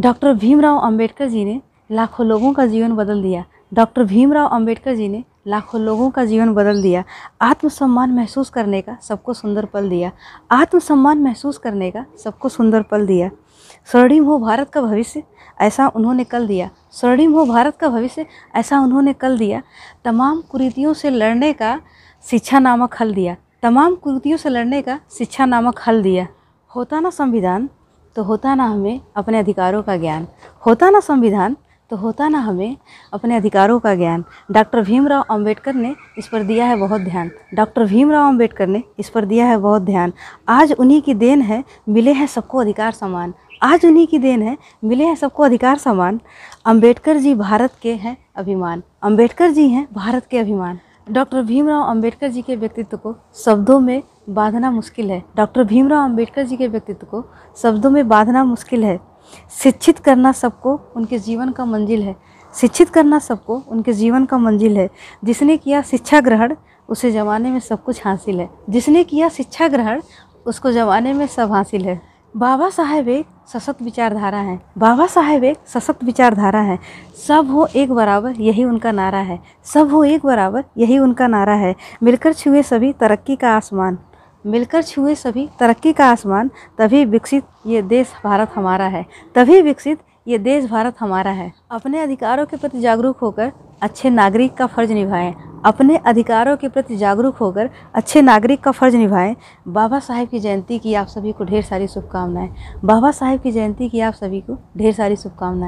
Doctor Bhimrao Ambedkar ji ने लाखों लोगों का जीवन बदल दिया। डॉक्टर भीमराव अंबेडकर जी ने लाखों लोगों का जीवन बदल दिया। आत्मसम्मान महसूस करने का सबको सुंदर पल दिया। आत्मसम्मान महसूस करने का सबको सुंदर पल दिया। स्वर्णिम हो भारत का भविष्य, ऐसा उन्होंने कल दिया। स्वर्णिम हो भारत का भविष्य, ऐसा उन्होंने कल दिया। तमाम कुरीतियों से लड़ने का शिक्षा नामक हल दिया। तमाम कुरीतियों से लड़ने का शिक्षा नामक हल दिया। होता ना संविधान? तो होता ना हमें अपने अधिकारों का ज्ञान। होता ना संविधान तो होता ना हमें अपने अधिकारों का ज्ञान। डॉक्टर भीमराव अंबेडकर ने इस पर दिया है बहुत ध्यान। डॉक्टर भीमराव अंबेडकर ने इस पर दिया है बहुत ध्यान। आज उन्हीं की देन है, मिले हैं सबको अधिकार समान। आज उन्हीं की देन है, मिले हैं सबको अधिकार समान। अंबेडकर जी भारत के हैं अभिमान। अंबेडकर जी हैं भारत के अभिमान। डॉक्टर भीमराव अंबेडकर जी के व्यक्तित्व को शब्दों में बांधना मुश्किल है। डॉक्टर भीमराव अंबेडकर जी के व्यक्तित्व को शब्दों में बांधना मुश्किल है। शिक्षित करना सबको उनके जीवन का मंजिल है। शिक्षित करना सबको उनके जीवन का मंजिल है। जिसने किया शिक्षा ग्रहण, उसे ज़माने में सब कुछ हासिल है। जिसने किया शिक्षा ग्रहण, उसको ज़माने में सब हासिल है। बाबा साहेब एक सशक्त विचारधारा है। बाबा साहेब एक सशक्त विचारधारा है। सब हो एक बराबर, यही उनका नारा है। सब हो एक बराबर, यही उनका नारा है। मिलकर छुए सभी तरक्की का आसमान। मिलकर छुए सभी, तरक्की का आसमान, तभी विकसित ये देश भारत हमारा है। तभी विकसित ये देश भारत हमारा है। अपने अधिकारों के प्रति जागरूक होकर अच्छे नागरिक का फ़र्ज़ निभाएँ। अपने अधिकारों के प्रति जागरूक होकर अच्छे नागरिक का फ़र्ज़ निभाएँ। बाबा साहेब की जयंती की आप सभी को ढेर सारी शुभकामनाएँ। बाबा साहेब की जयंती की आप सभी को ढेर सारी शुभकामनाएँ।